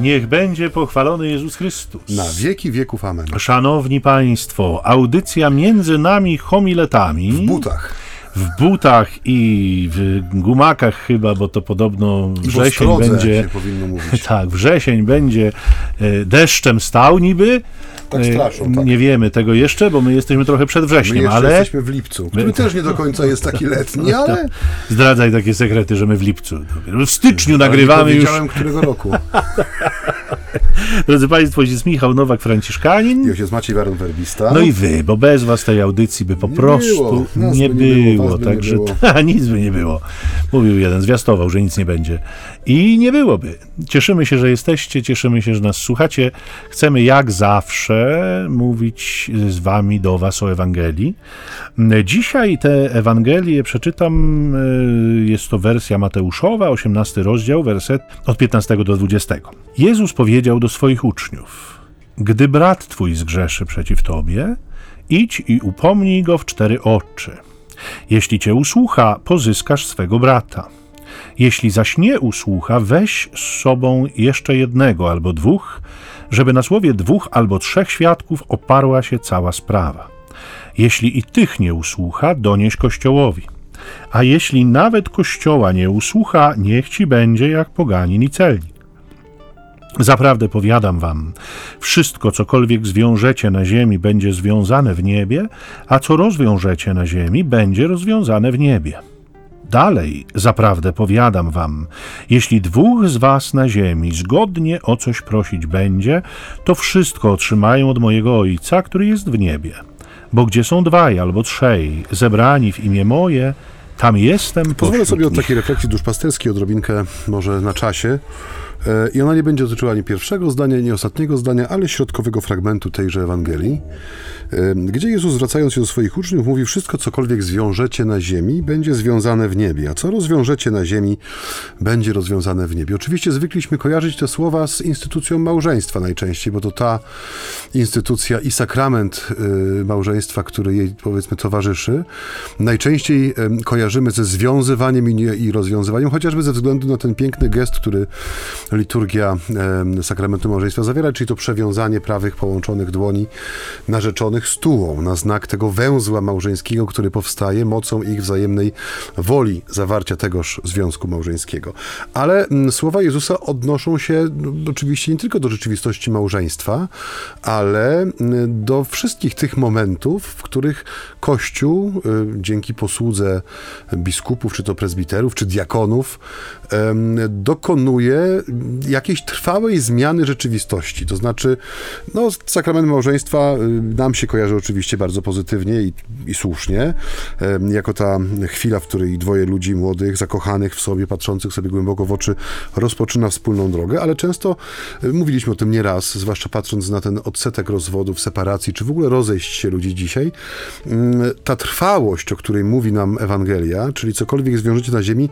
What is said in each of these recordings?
Niech będzie pochwalony Jezus Chrystus. Na wieki wieków amen. Szanowni Państwo, audycja między nami homiletami. W butach. W butach i w gumakach chyba, bo to podobno wrzesień ostrodze, będzie. powinno mówić. Tak, wrzesień będzie e, deszczem stał niby. Tak E, straszą, tak. Nie wiemy tego jeszcze, bo my jesteśmy trochę przed My wrześniem, jeszcze ale jesteśmy w lipcu, który też nie do końca jest taki letni, ale zdradzaj takie sekrety, że my w lipcu. W styczniu nagrywamy już. którego roku. Drodzy Państwo, jest Michał Nowak, Franciszkanin. Już jest Maciej Baron Werbista. No i wy, bo bez was tej audycji by po Nie prostu było. Nie by nie było, było. nie Także było. ta, nic by nie było. Mówił jeden, zwiastował, że nic nie będzie. I nie byłoby. Cieszymy się, że jesteście, cieszymy się, że nas słuchacie. Chcemy jak zawsze mówić z wami, do was o Ewangelii. Dzisiaj te Ewangelie przeczytam. y, Jest to wersja Mateuszowa, 18 rozdział, werset od 15 do 20. Jezus powiedział do swoich uczniów: Gdy brat twój zgrzeszy przeciw tobie, idź i upomnij go w cztery oczy. Jeśli cię usłucha, pozyskasz swego brata. Jeśli zaś nie usłucha, weź z sobą jeszcze jednego albo dwóch, żeby na słowie dwóch albo trzech świadków oparła się cała sprawa. Jeśli i tych nie usłucha, donieś Kościołowi. A jeśli nawet Kościoła nie usłucha, niech ci będzie jak poganin i celnik. Zaprawdę powiadam wam, wszystko cokolwiek zwiążecie na ziemi będzie związane w niebie, a co rozwiążecie na ziemi będzie rozwiązane w niebie. Dalej, zaprawdę powiadam wam, jeśli dwóch z was na ziemi zgodnie o coś prosić będzie, to wszystko otrzymają od mojego Ojca, który jest w niebie. Bo gdzie są dwaj albo trzej zebrani w imię moje, tam jestem Pozwolę sobie od takiej refleksji duszpasterskiej odrobinkę może na czasie. E, I ona nie będzie dotyczyła ani pierwszego zdania, ani ostatniego zdania, ale środkowego fragmentu tejże Ewangelii, e, gdzie Jezus zwracając się do swoich uczniów mówi wszystko cokolwiek zwiążecie na ziemi będzie związane w niebie, a co rozwiążecie na ziemi będzie rozwiązane w niebie. Oczywiście zwykliśmy kojarzyć te słowa z instytucją małżeństwa najczęściej, bo to ta instytucja i sakrament y, małżeństwa, który jej powiedzmy towarzyszy, najczęściej kojarzymy ze związywaniem nie, i rozwiązywaniem, chociażby ze względu na ten piękny gest, który liturgia sakramentu małżeństwa zawiera, czyli to przewiązanie prawych połączonych dłoni narzeczonych stułą, na znak tego węzła małżeńskiego, który powstaje mocą ich wzajemnej woli zawarcia tegoż związku małżeńskiego. Ale mm, słowa Jezusa odnoszą się no, oczywiście nie tylko do rzeczywistości małżeństwa, ale mm, do wszystkich tych momentów, w których Kościół y, dzięki posłudze biskupów, czy to prezbiterów, czy diakonów, dokonuje jakiejś trwałej zmiany rzeczywistości. To znaczy, no, sakrament małżeństwa y, nam się kojarzy oczywiście bardzo pozytywnie i, i słusznie, jako ta chwila, w której dwoje ludzi młodych, zakochanych w sobie, patrzących sobie głęboko w oczy, rozpoczyna wspólną drogę, ale często y, mówiliśmy o tym nieraz, zwłaszcza patrząc na ten odsetek rozwodów, separacji, czy w ogóle rozejść się ludzi dzisiaj, mm, ta trwałość, o której mówi nam Ewangelia, czyli cokolwiek zwiążecie na ziemi,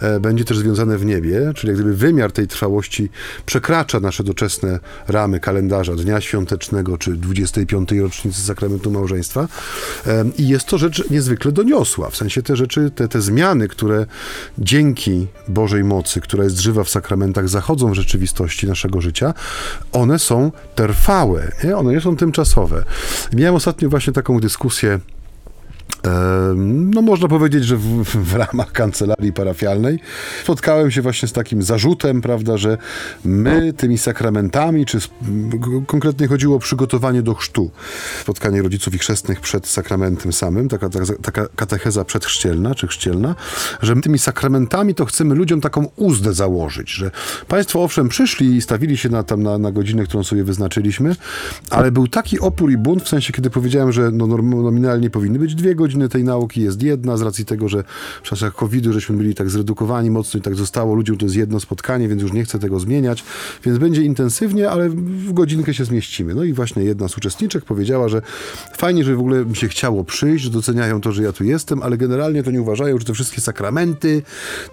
e, będzie też związane w niebie, czyli jak gdyby wymiar tej trwałości przekracza nasze doczesne ramy kalendarza Dnia Świątecznego, czy 25. rocznicy Sakramentu Małżeństwa i jest to rzecz niezwykle doniosła, w sensie te rzeczy, te, te zmiany, które dzięki Bożej mocy, która jest żywa w sakramentach, zachodzą w rzeczywistości naszego życia, one są trwałe, nie? one nie są tymczasowe. Miałem ostatnio właśnie taką dyskusję No, można powiedzieć, że w, w ramach kancelarii parafialnej spotkałem się właśnie z takim zarzutem, prawda, że my tymi sakramentami, czy konkretnie chodziło o przygotowanie do chrztu, spotkanie rodziców i chrzestnych przed sakramentem samym, taka, taka, katecheza przedchrzcielna, czy chrzcielna, że tymi sakramentami to chcemy ludziom taką uzdę założyć, że państwo owszem przyszli i stawili się na, tam na, na godzinę, którą sobie wyznaczyliśmy, ale był taki opór i bunt, w sensie, kiedy powiedziałem, że no, nominalnie powinny być dwie godziny tej nauki, jest jedna, z racji tego, że w czasach COVID-u żeśmy byli tak zredukowani mocno i tak zostało ludziom, to jest jedno spotkanie, więc już nie chcę tego zmieniać, więc będzie intensywnie, ale w godzinkę się zmieścimy. No i właśnie jedna z uczestniczek powiedziała, że fajnie, że w ogóle mi się chciało przyjść, że doceniają to, że ja tu jestem, ale generalnie to nie uważają, że te wszystkie sakramenty,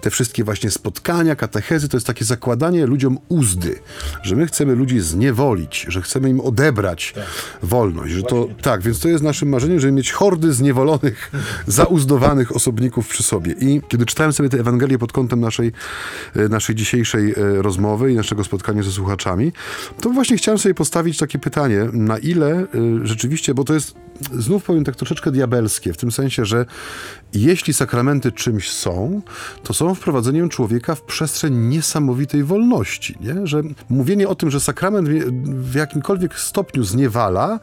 te wszystkie właśnie spotkania, katechezy, to jest takie zakładanie ludziom uzdy, że my chcemy ludzi zniewolić, że chcemy im odebrać wolność, że to tak, więc to jest naszym marzeniem, żeby mieć hordy zniewolonych pewnych zauzdowanych osobników przy sobie. I kiedy czytałem sobie tę Ewangelię pod kątem naszej, e, naszej dzisiejszej e, rozmowy i naszego spotkania ze słuchaczami, to właśnie chciałem sobie postawić takie pytanie, na ile e, rzeczywiście, bo to jest, znów powiem tak troszeczkę diabelskie, w tym sensie, że jeśli sakramenty czymś są, to są wprowadzeniem człowieka w przestrzeń niesamowitej wolności, nie? że mówienie o tym, że sakrament w jakimkolwiek stopniu zniewala,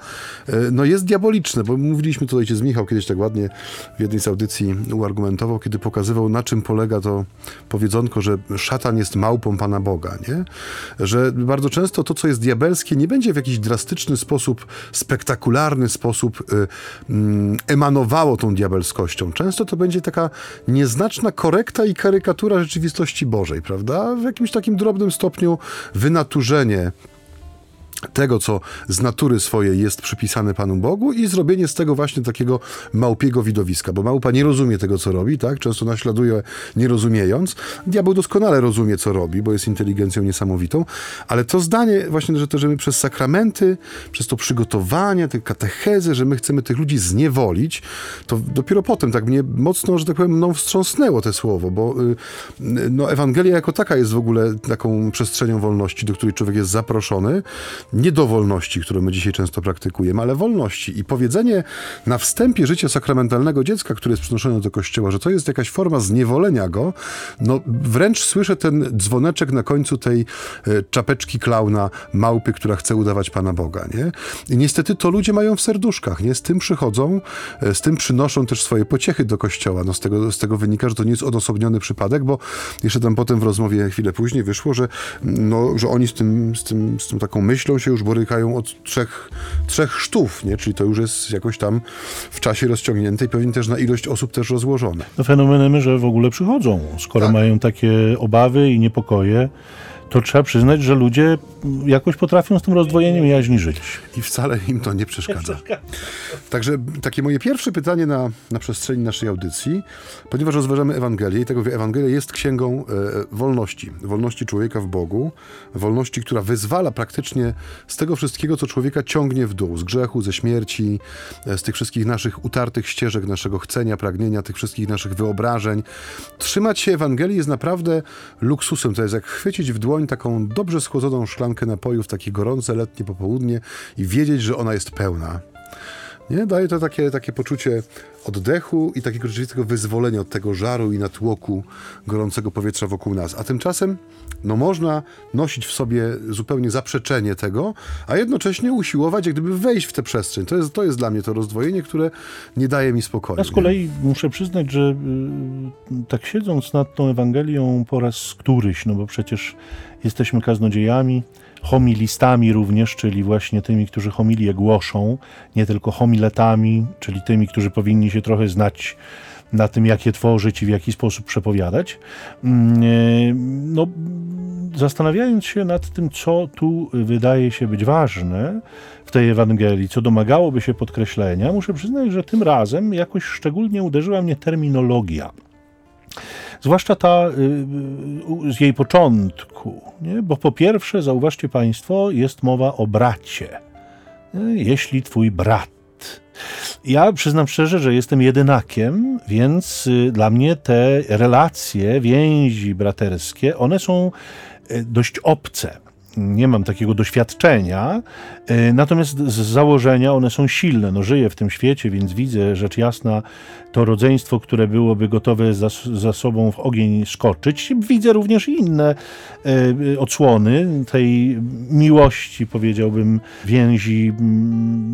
no jest diaboliczne, bo mówiliśmy tutaj z Michał kiedyś tak ładnie w jednej z audycji uargumentował, kiedy pokazywał na czym polega to powiedzonko, że szatan jest małpą Pana Boga, nie? Że bardzo często to, co jest diabelskie, nie będzie w jakiś drastyczny sposób, spektakularny sposób y, y, emanowało tą diabelskością. Często to będzie taka nieznaczna korekta i karykatura rzeczywistości Bożej, prawda? W jakimś takim drobnym stopniu wynaturzenie tego, co z natury swojej jest przypisane Panu Bogu i zrobienie z tego właśnie takiego małpiego widowiska, bo małpa nie rozumie tego, co robi, tak? Często naśladuje, nie rozumiejąc. Diabeł doskonale rozumie, co robi, bo jest inteligencją niesamowitą, ale to zdanie właśnie, że to, że my przez sakramenty, przez to przygotowanie, te katechezy, że my chcemy tych ludzi zniewolić, to dopiero potem tak mnie mocno, że tak powiem, mną wstrząsnęło te słowo, bo y, no, Ewangelia jako taka jest w ogóle taką przestrzenią wolności, do której człowiek jest zaproszony, nie do wolności, którą my dzisiaj często praktykujemy, ale wolności. I powiedzenie na wstępie życia sakramentalnego dziecka, które jest przynoszone do kościoła, że to jest jakaś forma zniewolenia go, no wręcz słyszę ten dzwoneczek na końcu tej e, czapeczki klauna, małpy, która chce udawać Pana Boga, nie? I niestety to ludzie mają w serduszkach, nie? Z tym przychodzą, e, z tym przynoszą też swoje pociechy do kościoła. No z tego, z tego wynika, że to nie jest odosobniony przypadek, bo jeszcze tam potem w rozmowie chwilę później wyszło, że, no, że oni z tym, z tym, z tym taką myślą się już borykają od trzech, trzech sztów, nie? czyli to już jest jakoś tam w czasie rozciągnięte i pewnie też na ilość osób też rozłożone. No fenomenem, że w ogóle przychodzą, skoro tak. mają takie obawy i niepokoje, to trzeba przyznać, że ludzie jakoś potrafią z tym rozdwojeniem jaźni żyć. I wcale im to nie przeszkadza. Także takie moje pierwsze pytanie na, na przestrzeni naszej audycji, ponieważ rozważamy Ewangelię i tego Ewangelia jest księgą e, wolności, wolności człowieka w Bogu, wolności, która wyzwala praktycznie z tego wszystkiego, co człowieka ciągnie w dół, z grzechu, ze śmierci, e, z tych wszystkich naszych utartych ścieżek, naszego chcenia, pragnienia, tych wszystkich naszych wyobrażeń. Trzymać się Ewangelii jest naprawdę luksusem. To jest jak chwycić w dłoń dłoń taką dobrze schłodzoną szklankę napoju w takie gorące letnie popołudnie i wiedzieć, że ona jest pełna. Nie? Daje to takie, takie poczucie oddechu i takiego rzeczywistego wyzwolenia od tego żaru i natłoku gorącego powietrza wokół nas. A tymczasem no można nosić w sobie zupełnie zaprzeczenie tego, a jednocześnie usiłować jak gdyby wejść w tę przestrzeń. To jest, to jest dla mnie to rozdwojenie, które nie daje mi spokoju. Ja z kolei nie? muszę przyznać, że y, tak siedząc nad tą Ewangelią po raz któryś, no bo przecież jesteśmy kaznodziejami, homilistami również, czyli właśnie tymi, którzy homilię głoszą, nie tylko homiletami, czyli tymi, którzy powinni się trochę znać na tym, jak je tworzyć i w jaki sposób przepowiadać. Mm, e, no, zastanawiając się nad tym, co tu wydaje się być ważne w tej Ewangelii, co domagałoby się podkreślenia, muszę przyznać, że tym razem jakoś szczególnie uderzyła mnie terminologia. Zwłaszcza ta y, z jej początku, nie? bo po pierwsze, zauważcie Państwo, jest mowa o bracie. Jeśli twój brat. Ja przyznam szczerze, że jestem jedynakiem, więc y, dla mnie te relacje, więzi braterskie, one są y, dość obce nie mam takiego doświadczenia, e, natomiast z założenia one są silne. No, żyję w tym świecie, więc widzę rzecz jasna to rodzeństwo, które byłoby gotowe za, za sobą w ogień skoczyć. Widzę również inne e, odsłony tej miłości, powiedziałbym, więzi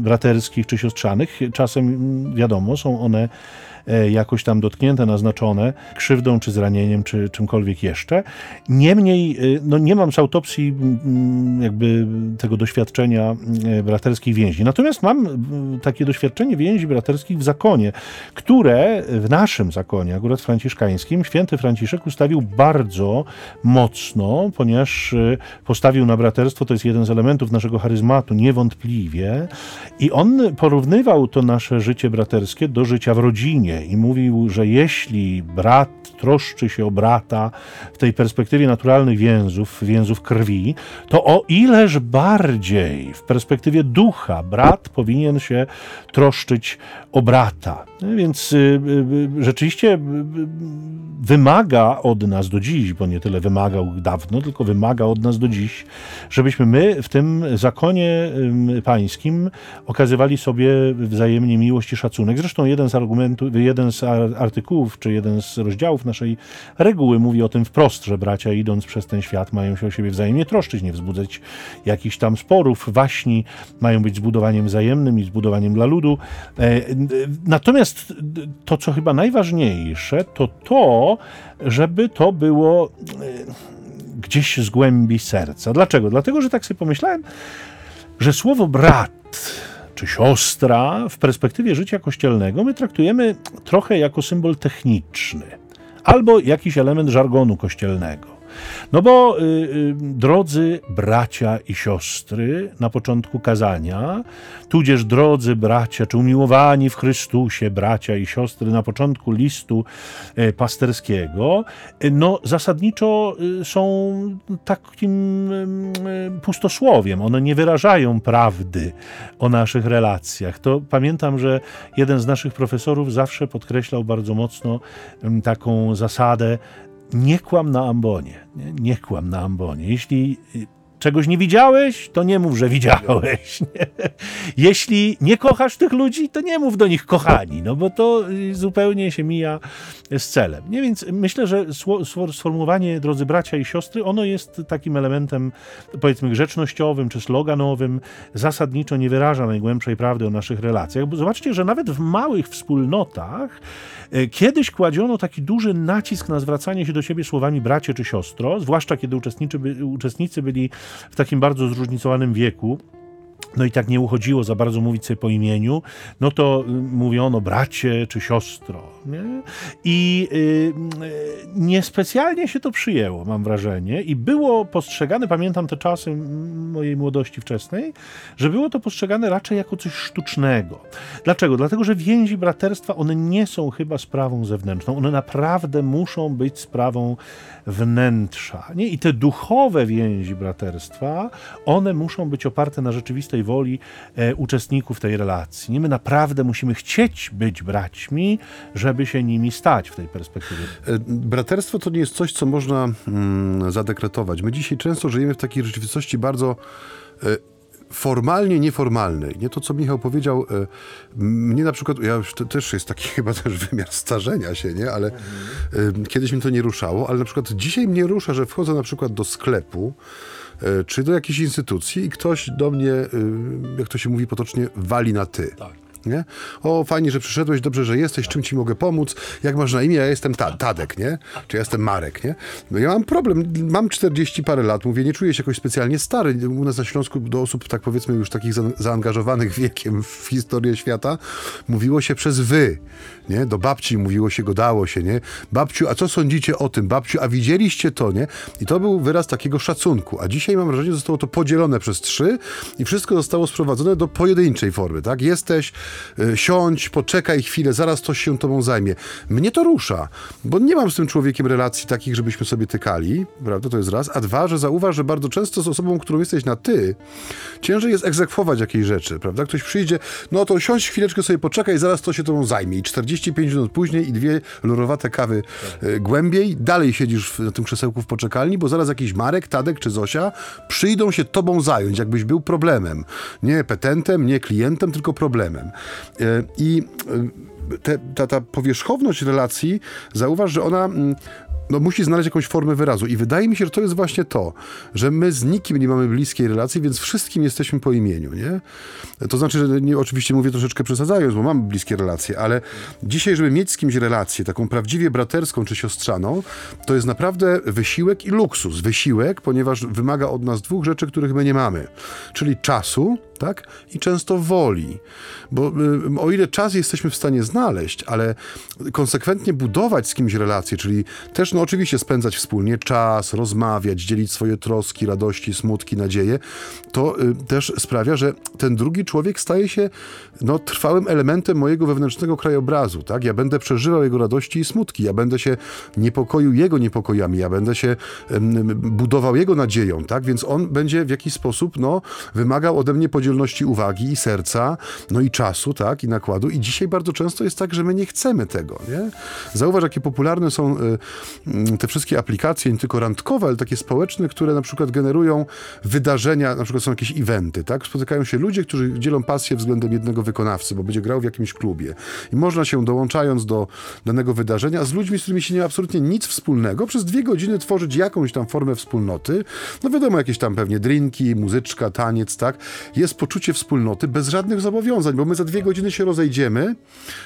braterskich czy siostrzanych. Czasem, wiadomo, są one jakoś tam dotknięte, naznaczone krzywdą czy zranieniem, czy czymkolwiek jeszcze. Niemniej, e, no nie mam z autopsji jakby tego doświadczenia e, braterskich więzi. Natomiast mam takie doświadczenie więzi braterskich w zakonie, które w naszym zakonie, akurat franciszkańskim, święty Franciszek ustawił bardzo mocno, ponieważ postawił na braterstwo, to jest jeden z elementów naszego charyzmatu, niewątpliwie. I on porównywał to nasze życie braterskie do życia w rodzinie i mówił, że jeśli brat troszczy się o brata w tej perspektywie naturalnych więzów, więzów krwi, to o ileż bardziej w perspektywie ducha brat powinien się troszczyć o brata. Więc y, y, y, rzeczywiście wymaga od nas do dziś, bo nie tyle wymagał dawno, tylko wymaga od nas do dziś, żebyśmy my w tym zakonie pańskim okazywali sobie wzajemnie miłość i szacunek. Zresztą jeden z argumentów, jeden z artykułów, czy jeden z rozdziałów naszej reguły mówi o tym wprost, że bracia idąc przez ten świat mają się o siebie wzajemnie troszczyć, nie wzbudzać jakichś tam sporów, waśni, mają być zbudowaniem wzajemnym i zbudowaniem dla ludu. E, natomiast to, co chyba najważniejsze, to to, żeby to było e, gdzieś z głębi serca. Dlaczego? Dlatego, że tak sobie pomyślałem, że słowo brat czy siostra w perspektywie życia kościelnego my traktujemy trochę jako symbol techniczny albo jakiś element żargonu kościelnego. No bo, y, y, drodzy bracia i siostry, na początku kazania, tudzież drodzy bracia, czy umiłowani w Chrystusie bracia i siostry, na początku listu y, pasterskiego, y, no zasadniczo y, są takim pustosłowiem. One nie wyrażają prawdy o naszych relacjach. To pamiętam, że jeden z naszych profesorów zawsze podkreślał bardzo mocno taką zasadę, nie kłam na ambonie. Nie, nie kłam na ambonie. Jeśli czegoś nie widziałeś, to nie mów, że widziałeś. Nie? Jeśli nie kochasz tych ludzi, to nie mów do nich kochani, no bo to zupełnie się mija z celem. Nie? Więc myślę, że sformułowanie drodzy bracia i siostry, ono jest takim elementem powiedzmy grzecznościowym czy sloganowym, zasadniczo nie wyraża najgłębszej prawdy o naszych relacjach. Bo zobaczcie, że nawet w małych wspólnotach kiedyś kładziono taki duży nacisk na zwracanie się do siebie słowami bracie czy siostro, zwłaszcza kiedy uczestnicy byli w takim bardzo zróżnicowanym wieku no i tak nie uchodziło za bardzo mówić sobie po imieniu, no to y, mówiono bracie czy siostro. Nie? I y, y, niespecjalnie się to przyjęło, mam wrażenie, i było postrzegane, pamiętam te czasy mojej młodości wczesnej, że było to postrzegane raczej jako coś sztucznego. Dlaczego? Dlatego, że więzi braterstwa, one nie są chyba sprawą zewnętrzną, one naprawdę muszą być sprawą wnętrza. Nie? I te duchowe więzi braterstwa, one muszą być oparte na rzeczywistej woli e, uczestników tej relacji. Nie my naprawdę musimy chcieć być braćmi, żeby się nimi stać w tej perspektywie. E, braterstwo to nie jest coś, co można mm, zadekretować. My dzisiaj często żyjemy w takiej rzeczywistości bardzo e, formalnie nieformalnej. Nie to, co Michał powiedział, e, mnie na przykład, ja to też jest taki chyba też wymiar starzenia się, nie? Ale mhm. kiedyś mi to nie ruszało, ale na przykład dzisiaj mnie rusza, że wchodzę na przykład do sklepu, czy do jakiejś instytucji i ktoś do mnie, jak to się mówi potocznie, wali na ty. Tak. Nie? O, fajnie, że przyszedłeś, dobrze, że jesteś, czym ci mogę pomóc, jak masz na imię, ja jestem ta, Tadek, nie? Czy ja jestem Marek, nie? No ja mam problem, mam 40 parę lat, mówię, nie czuję się jakoś specjalnie stary. U nas na Śląsku do osób, tak powiedzmy, już takich zaangażowanych wiekiem w historię świata, mówiło się przez wy, nie? Do babci mówiło się, godało się, nie? Babciu, a co sądzicie o tym? Babciu, a widzieliście to, nie? I to był wyraz takiego szacunku. A dzisiaj mam wrażenie, że zostało to podzielone przez trzy i wszystko zostało sprowadzone do pojedynczej formy, tak? Jesteś, siądź, poczekaj chwilę, zaraz coś się tobą zajmie. Mnie to rusza, bo nie mam z tym człowiekiem relacji takich, żebyśmy sobie tykali, prawda? To jest raz. A dwa, że zauważ, że bardzo często z osobą, którą jesteś na ty, ciężej jest egzekwować jakiejś rzeczy, prawda? Ktoś przyjdzie, no to siądź chwileczkę sobie, poczekaj, zaraz to się tobą zajmie. I 40 45 minut później i dwie lurowate kawy tak. głębiej, dalej siedzisz na tym krzesełku w poczekalni, bo zaraz jakiś Marek, Tadek czy Zosia przyjdą się tobą zająć, jakbyś był problemem. Nie petentem, nie klientem, tylko problemem. E, I e, te, ta, ta powierzchowność relacji, zauważ, że ona mm, no, musi znaleźć jakąś formę wyrazu. I wydaje mi się, że to jest właśnie to, że my z nikim nie mamy bliskiej relacji, więc wszystkim jesteśmy po imieniu, nie? To znaczy, że nie, oczywiście mówię troszeczkę przesadzając, bo mamy bliskie relacje, ale dzisiaj, żeby mieć z kimś relację, taką prawdziwie braterską czy siostrzaną, to jest naprawdę wysiłek i luksus. Wysiłek, ponieważ wymaga od nas dwóch rzeczy, których my nie mamy. Czyli czasu, tak? I często woli. Bo y, o ile czas jesteśmy w stanie znaleźć, ale konsekwentnie budować z kimś relacje, czyli też, no oczywiście spędzać wspólnie czas, rozmawiać, dzielić swoje troski, radości, smutki, nadzieje, to y, też sprawia, że ten drugi człowiek staje się no, trwałym elementem mojego wewnętrznego krajobrazu, tak? Ja będę przeżywał jego radości i smutki, ja będę się niepokoił jego niepokojami, ja będę się budował jego nadzieją, tak? Więc on będzie w jakiś sposób, no, wymagał ode mnie podzielności uwagi i serca, no i czasu, tak? I nakładu. I dzisiaj bardzo często jest tak, że my nie chcemy tego, nie? Zauważ, jakie popularne są y, te wszystkie aplikacje, nie tylko randkowe, ale takie społeczne, które na przykład generują wydarzenia, na przykład są jakieś eventy, tak? Spotykają się ludzie, którzy dzielą pasję względem jednego wykonawcy, bo będzie grał w jakimś klubie. I można się dołączając do danego wydarzenia z ludźmi, z którymi się nie ma absolutnie nic wspólnego, przez dwie godziny tworzyć jakąś tam formę wspólnoty. No wiadomo, jakieś tam pewnie drinki, muzyczka, taniec, tak? Jest poczucie wspólnoty bez żadnych zobowiązań, bo my za dwie godziny się rozejdziemy,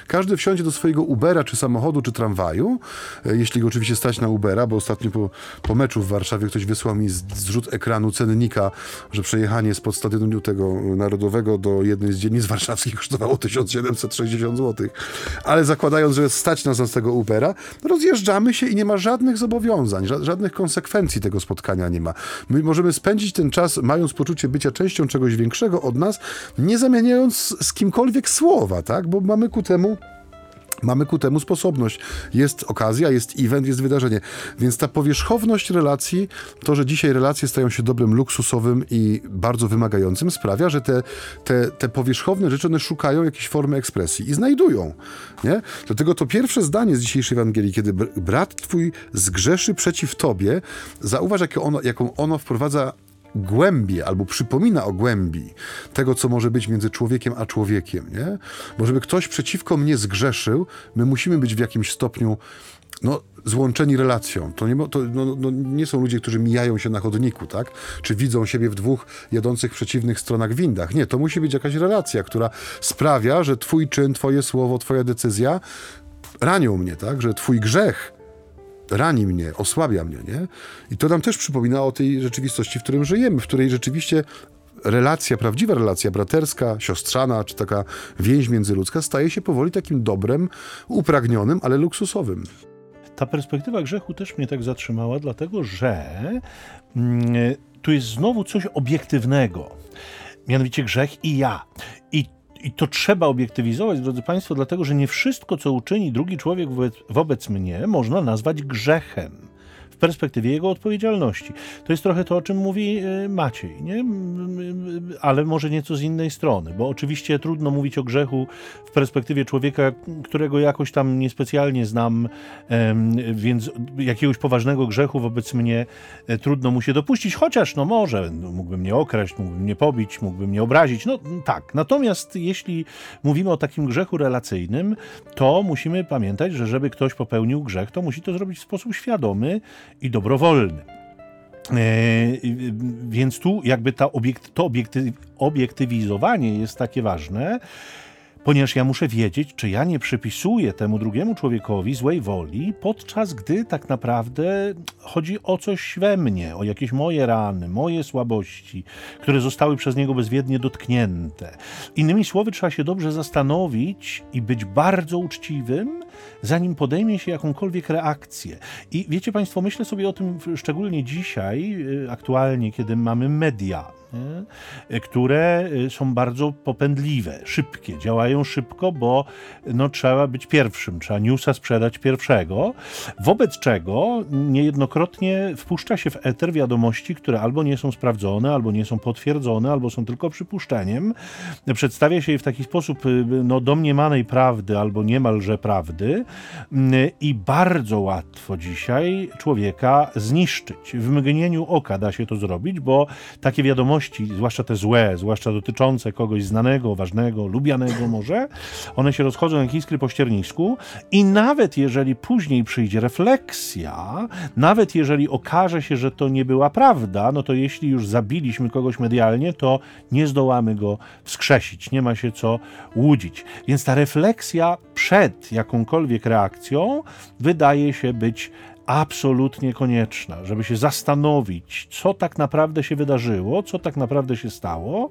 każdy wsiądzie do swojego Ubera, czy samochodu, czy tramwaju, e, jeśli go oczywiście stać na Ubera, bo ostatnio po, po meczu w Warszawie ktoś wysłał mi zrzut ekranu cennika, że przejechanie spod stadionu tego narodowego do jednej z dzielnic warszawskich kosztowało 1760 zł. Ale zakładając, że stać nas z tego Ubera, rozjeżdżamy się i nie ma żadnych zobowiązań, żadnych konsekwencji tego spotkania nie ma. My możemy spędzić ten czas, mając poczucie bycia częścią czegoś większego od nas, nie zamieniając z kimkolwiek słowa, tak? Bo mamy ku temu Mamy ku temu sposobność. Jest okazja, jest event, jest wydarzenie. Więc ta powierzchowność relacji, to, że dzisiaj relacje stają się dobrem luksusowym i bardzo wymagającym, sprawia, że te, te, te powierzchowne rzeczy, one szukają jakiejś formy ekspresji i znajdują. Nie? Dlatego to pierwsze zdanie z dzisiejszej Ewangelii, kiedy brat twój zgrzeszy przeciw tobie, zauważ, ono, jaką ono wprowadza głębię albo przypomina o głębi tego, co może być między człowiekiem a człowiekiem, nie? Bo żeby ktoś przeciwko mnie zgrzeszył, my musimy być w jakimś stopniu no, złączeni relacją. To, nie, to no, no, nie są ludzie, którzy mijają się na chodniku, tak? Czy widzą siebie w dwóch jadących przeciwnych stronach windach. Nie, to musi być jakaś relacja, która sprawia, że twój czyn, twoje słowo, twoja decyzja ranią mnie, tak? Że twój grzech rani mnie, osłabia mnie, nie? I to nam też przypomina o tej rzeczywistości, w którym żyjemy, w której rzeczywiście relacja, prawdziwa relacja braterska, siostrzana, czy taka więź międzyludzka staje się powoli takim dobrem, upragnionym, ale luksusowym. Ta perspektywa grzechu też mnie tak zatrzymała, dlatego że mm, tu jest znowu coś obiektywnego. Mianowicie grzech i ja. I i to trzeba obiektywizować, drodzy Państwo, dlatego że nie wszystko, co uczyni drugi człowiek wobec, wobec mnie, można nazwać grzechem perspektywie jego odpowiedzialności. To jest trochę to, o czym mówi e, Maciej, nie? ale może nieco z innej strony, bo oczywiście trudno mówić o grzechu w perspektywie człowieka, którego jakoś tam niespecjalnie znam, więc jakiegoś poważnego grzechu wobec mnie e, trudno mu się dopuścić, chociaż no może, no, mógłbym mnie okraść, mógłbym mnie pobić, mógłbym mnie obrazić, no tak. Natomiast jeśli mówimy o takim grzechu relacyjnym, to musimy pamiętać, że żeby ktoś popełnił grzech, to musi to zrobić w sposób świadomy i dobrowolny. E, więc tu jakby ta to obiekty, obiektywizowanie jest takie ważne, ponieważ ja muszę wiedzieć, czy ja nie przypisuję temu drugiemu człowiekowi złej woli, podczas gdy tak naprawdę chodzi o coś we mnie, o jakieś moje rany, moje słabości, które zostały przez niego bezwiednie dotknięte. Innymi słowy, trzeba się dobrze zastanowić i być bardzo uczciwym, zanim podejmie się jakąkolwiek reakcję. I wiecie Państwo, myślę sobie o tym szczególnie dzisiaj, y, aktualnie, kiedy mamy media nie? które y, są bardzo popędliwe, szybkie, działają szybko, bo no, trzeba być pierwszym, trzeba newsa sprzedać pierwszego, wobec czego niejednokrotnie wpuszcza się w eter wiadomości, które albo nie są sprawdzone, albo nie są potwierdzone, albo są tylko przypuszczeniem. Przedstawia się je w taki sposób y, no, domniemanej prawdy albo niemalże prawdy y, i bardzo łatwo dzisiaj człowieka zniszczyć. W mgnieniu oka da się to zrobić, bo takie wiadomości wiadomości, zwłaszcza te złe, zwłaszcza dotyczące kogoś znanego, ważnego, lubianego może, one się rozchodzą jak iskry po ściernisku i nawet jeżeli później przyjdzie refleksja, nawet jeżeli okaże się, że to nie była prawda, no to jeśli już zabiliśmy kogoś medialnie, to nie zdołamy go wskrzesić, nie ma się co łudzić. Więc ta refleksja przed jakąkolwiek reakcją wydaje się być absolutnie konieczna, żeby się zastanowić, co tak naprawdę się wydarzyło, co tak naprawdę się stało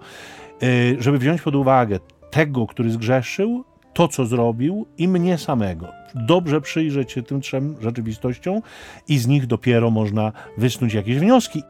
y, żeby wziąć pod uwagę tego, który zgrzeszył, to, co zrobił i mnie samego. Dobrze przyjrzeć się tym trzem rzeczywistościom i z nich dopiero można wysnuć jakieś wnioski.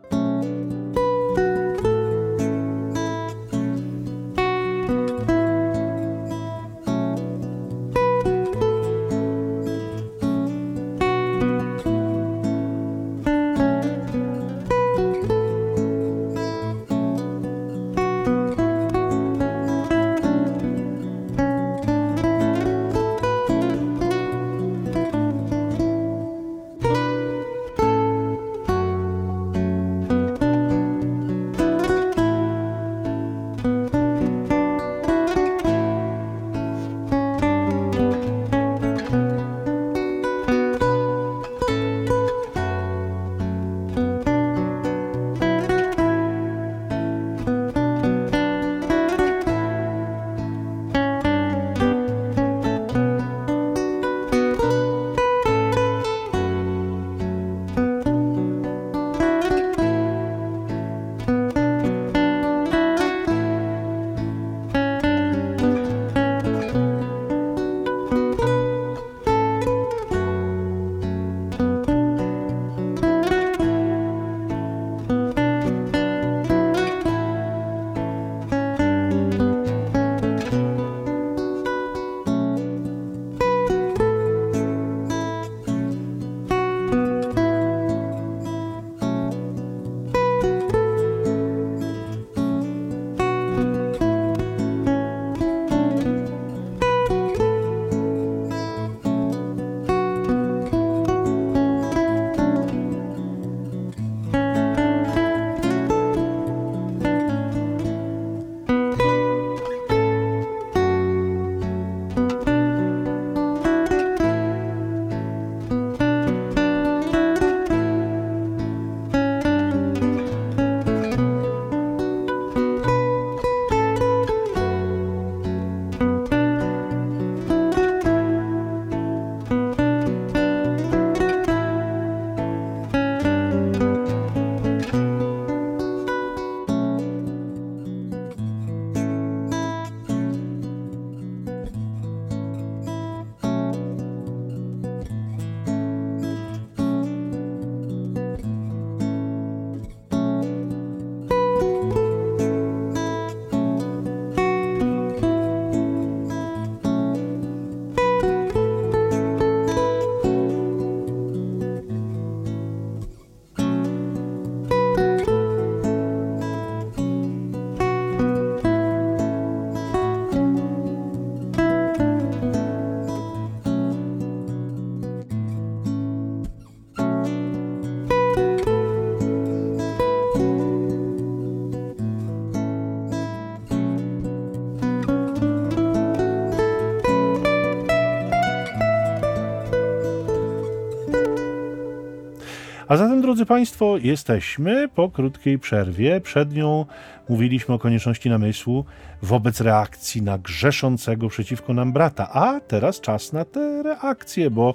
A zatem, drodzy Państwo, jesteśmy po krótkiej przerwie. Przed nią mówiliśmy o konieczności namysłu wobec reakcji na grzeszącego przeciwko nam brata. A teraz czas na te reakcje, bo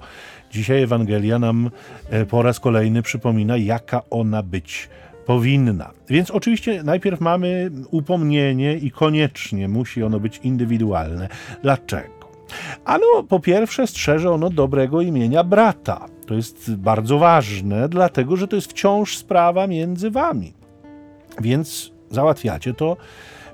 dzisiaj Ewangelia nam e, po raz kolejny przypomina, jaka ona być powinna. Więc oczywiście najpierw mamy upomnienie i koniecznie musi ono być indywidualne. Dlaczego? Ano, po pierwsze, strzeże ono dobrego imienia brata. To jest bardzo ważne, dlatego że to jest wciąż sprawa między wami. Więc załatwiacie to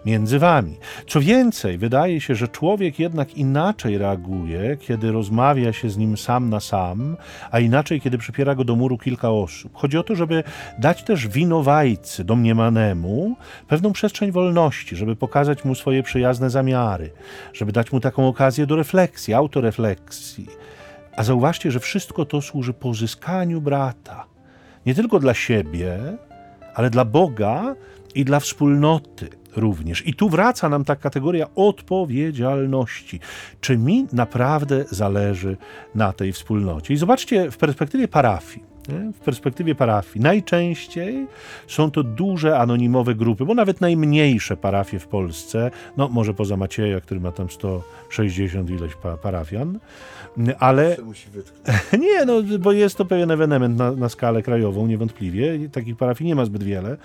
między wami. Co więcej, wydaje się, że człowiek jednak inaczej reaguje, kiedy rozmawia się z nim sam na sam, a inaczej, kiedy przypiera go do muru kilka osób. Chodzi o to, żeby dać też winowajcy domniemanemu pewną przestrzeń wolności, żeby pokazać mu swoje przyjazne zamiary, żeby dać mu taką okazję do refleksji, autorefleksji. A zauważcie, że wszystko to służy pozyskaniu brata. Nie tylko dla siebie, ale dla Boga i dla wspólnoty również. I tu wraca nam ta kategoria odpowiedzialności. Czy mi naprawdę zależy na tej wspólnocie? I zobaczcie, w perspektywie parafii, nie? w perspektywie parafii. Najczęściej są to duże, anonimowe grupy, bo nawet najmniejsze parafie w Polsce, no może poza Macieja, który ma tam 160 ileś pa parafian, ale... Nie, no bo jest to pewien ewenement na, na skalę krajową, niewątpliwie. Takich parafii nie ma zbyt wiele.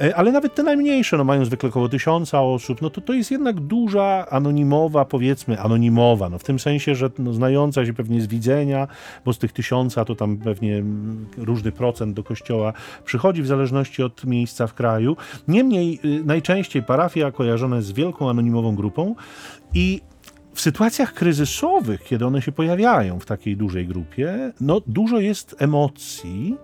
E, ale nawet te najmniejsze, no mają zwykle około tysiąca osób, no to to jest jednak duża, anonimowa, powiedzmy, anonimowa, no w tym sensie, że no, znająca się pewnie z widzenia, bo z tych tysiąca to tam pewnie różny procent do kościoła przychodzi w zależności od miejsca w kraju. Niemniej y, najczęściej parafia kojarzona z wielką anonimową grupą i w sytuacjach kryzysowych, kiedy one się pojawiają w takiej dużej grupie, no dużo jest emocji,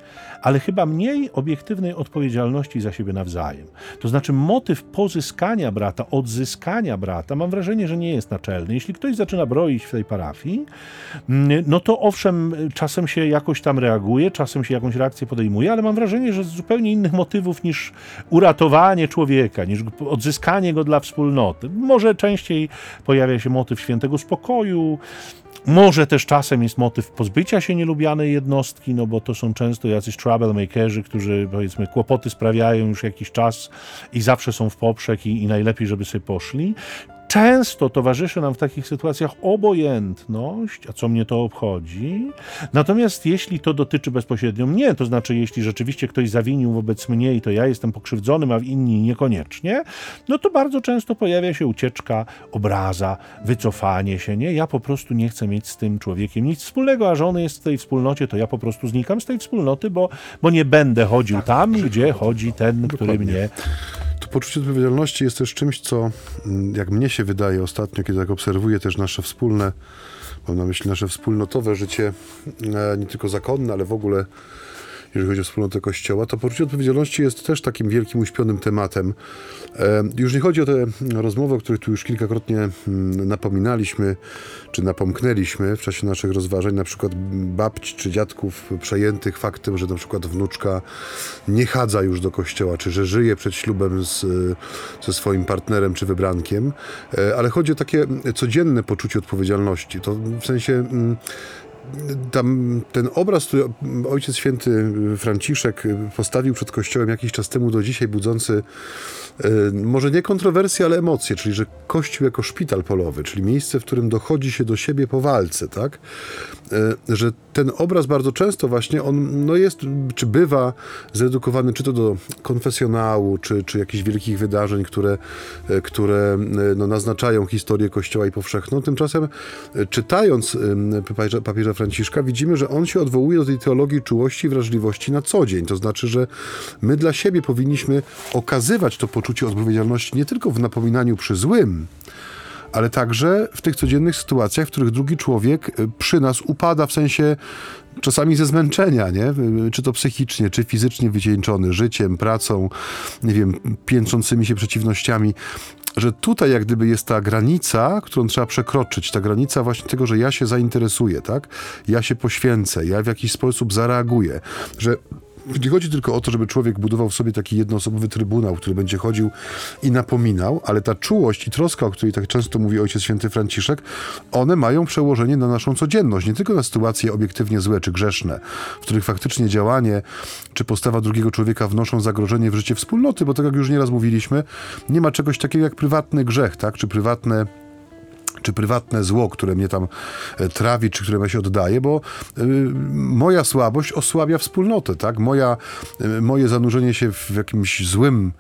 ale chyba mniej obiektywnej odpowiedzialności za siebie nawzajem. To znaczy motyw pozyskania brata, odzyskania brata, mam wrażenie, że nie jest naczelny. Jeśli ktoś zaczyna broić w tej parafii, mm, no to owszem, czasem się jakoś tam reaguje, czasem się jakąś reakcję podejmuje, ale mam wrażenie, że z zupełnie innych motywów niż uratowanie człowieka, niż odzyskanie go dla wspólnoty. Może częściej pojawia się motyw świętego spokoju, może też czasem jest motyw pozbycia się nielubianej jednostki, no bo to są często jacyś troublemakerzy, którzy powiedzmy kłopoty sprawiają już jakiś czas i zawsze są w poprzek i, i najlepiej, żeby sobie poszli. Często towarzyszy nam w takich sytuacjach obojętność, a co mnie to obchodzi. Natomiast jeśli to dotyczy bezpośrednio mnie, to znaczy jeśli rzeczywiście ktoś zawinił wobec mnie i to ja jestem pokrzywdzonym, a inni niekoniecznie, no to bardzo często pojawia się ucieczka, obraza, wycofanie się. Nie, ja po prostu nie chcę mieć z tym człowiekiem nic wspólnego, a że on jest w tej wspólnocie, to ja po prostu znikam z tej wspólnoty, bo, bo nie będę chodził tam, gdzie chodzi ten, który mnie poczucie odpowiedzialności jest też czymś, co mm, jak mnie się wydaje ostatnio, kiedy tak obserwuję też nasze wspólne, mam na myśli nasze wspólnotowe życie, e, nie tylko zakonne, ale w ogóle jeżeli chodzi o wspólnotę Kościoła, to poczucie odpowiedzialności jest też takim wielkim, uśpionym tematem. E, już nie chodzi o te rozmowy, o których tu już kilkakrotnie mm, napominaliśmy, czy napomknęliśmy w czasie naszych rozważań, na przykład babci czy dziadków przejętych faktem, że na przykład wnuczka nie chadza już do kościoła, czy że żyje przed ślubem z, ze swoim partnerem czy wybrankiem, e, ale chodzi o takie codzienne poczucie odpowiedzialności. To w sensie mm, tam ten obraz, który Ojciec Święty Franciszek postawił przed Kościołem jakiś czas temu do dzisiaj, budzący może nie kontrowersje, ale emocje, czyli że Kościół jako szpital polowy, czyli miejsce, w którym dochodzi się do siebie po walce, tak? E, że ten obraz bardzo często właśnie on no jest, czy bywa zredukowany czy to do konfesjonału, czy, czy jakichś wielkich wydarzeń, które, e, które no, naznaczają historię Kościoła i powszechną. Tymczasem czytając papieża, papieża Franciszka, widzimy, że on się odwołuje do tej teologii czułości i wrażliwości na co dzień. To znaczy, że my dla siebie powinniśmy okazywać to poczucie odpowiedzialności nie tylko w napominaniu przy złym, ale także w tych codziennych sytuacjach, w których drugi człowiek y, przy nas upada w sensie czasami ze zmęczenia, nie? Y, czy to psychicznie, czy fizycznie wycieńczony życiem, pracą, nie wiem, piętrzącymi się przeciwnościami że tutaj jak gdyby jest ta granica, którą trzeba przekroczyć, ta granica właśnie tego, że ja się zainteresuję, tak? Ja się poświęcę, ja w jakiś sposób zareaguję, że nie chodzi tylko o to, żeby człowiek budował w sobie taki jednoosobowy trybunał, który będzie chodził i napominał, ale ta czułość i troska, o której tak często mówi Ojciec Święty Franciszek, one mają przełożenie na naszą codzienność, nie tylko na sytuacje obiektywnie złe czy grzeszne, w których faktycznie działanie czy postawa drugiego człowieka wnoszą zagrożenie w życie wspólnoty, bo tak jak już nieraz mówiliśmy, nie ma czegoś takiego jak prywatny grzech, tak, czy prywatne czy prywatne zło, które mnie tam e, trawi, czy które się oddaje, bo y, moja słabość osłabia wspólnotę, tak? Moja, y, moje zanurzenie się w jakimś złym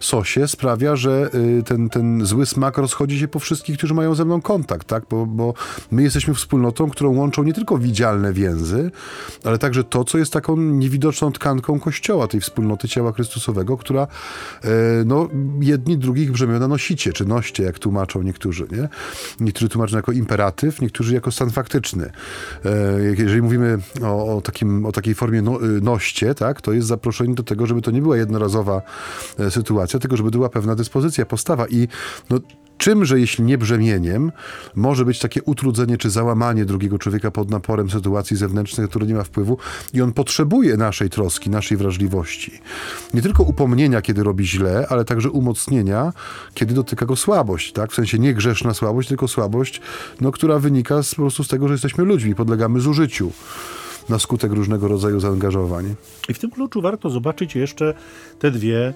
sosie sprawia, że ten, ten zły smak rozchodzi się po wszystkich, którzy mają ze mną kontakt, tak? Bo, bo my jesteśmy wspólnotą, którą łączą nie tylko widzialne więzy, ale także to, co jest taką niewidoczną tkanką Kościoła, tej wspólnoty ciała Chrystusowego, która no, jedni drugich brzemiona nosicie, czy noście, jak tłumaczą niektórzy, nie? Niektórzy tłumaczą jako imperatyw, niektórzy jako stan faktyczny. E, jeżeli mówimy o, o, takim, o takiej formie no, y, noście, tak, to jest zaproszenie do tego, żeby to nie była jednorazowa e, sytuacja, tylko żeby była pewna dyspozycja, postawa. I no, Czymże, jeśli nie brzemieniem, może być takie utrudzenie czy załamanie drugiego człowieka pod naporem sytuacji zewnętrznych, które nie ma wpływu i on potrzebuje naszej troski, naszej wrażliwości. Nie tylko upomnienia, kiedy robi źle, ale także umocnienia, kiedy dotyka go słabość, tak? W sensie nie grzeszna słabość, tylko słabość, no, która wynika z, po prostu z tego, że jesteśmy ludźmi, podlegamy zużyciu. na skutek różnego rodzaju zaangażowań. I w tym kluczu warto zobaczyć jeszcze te dwie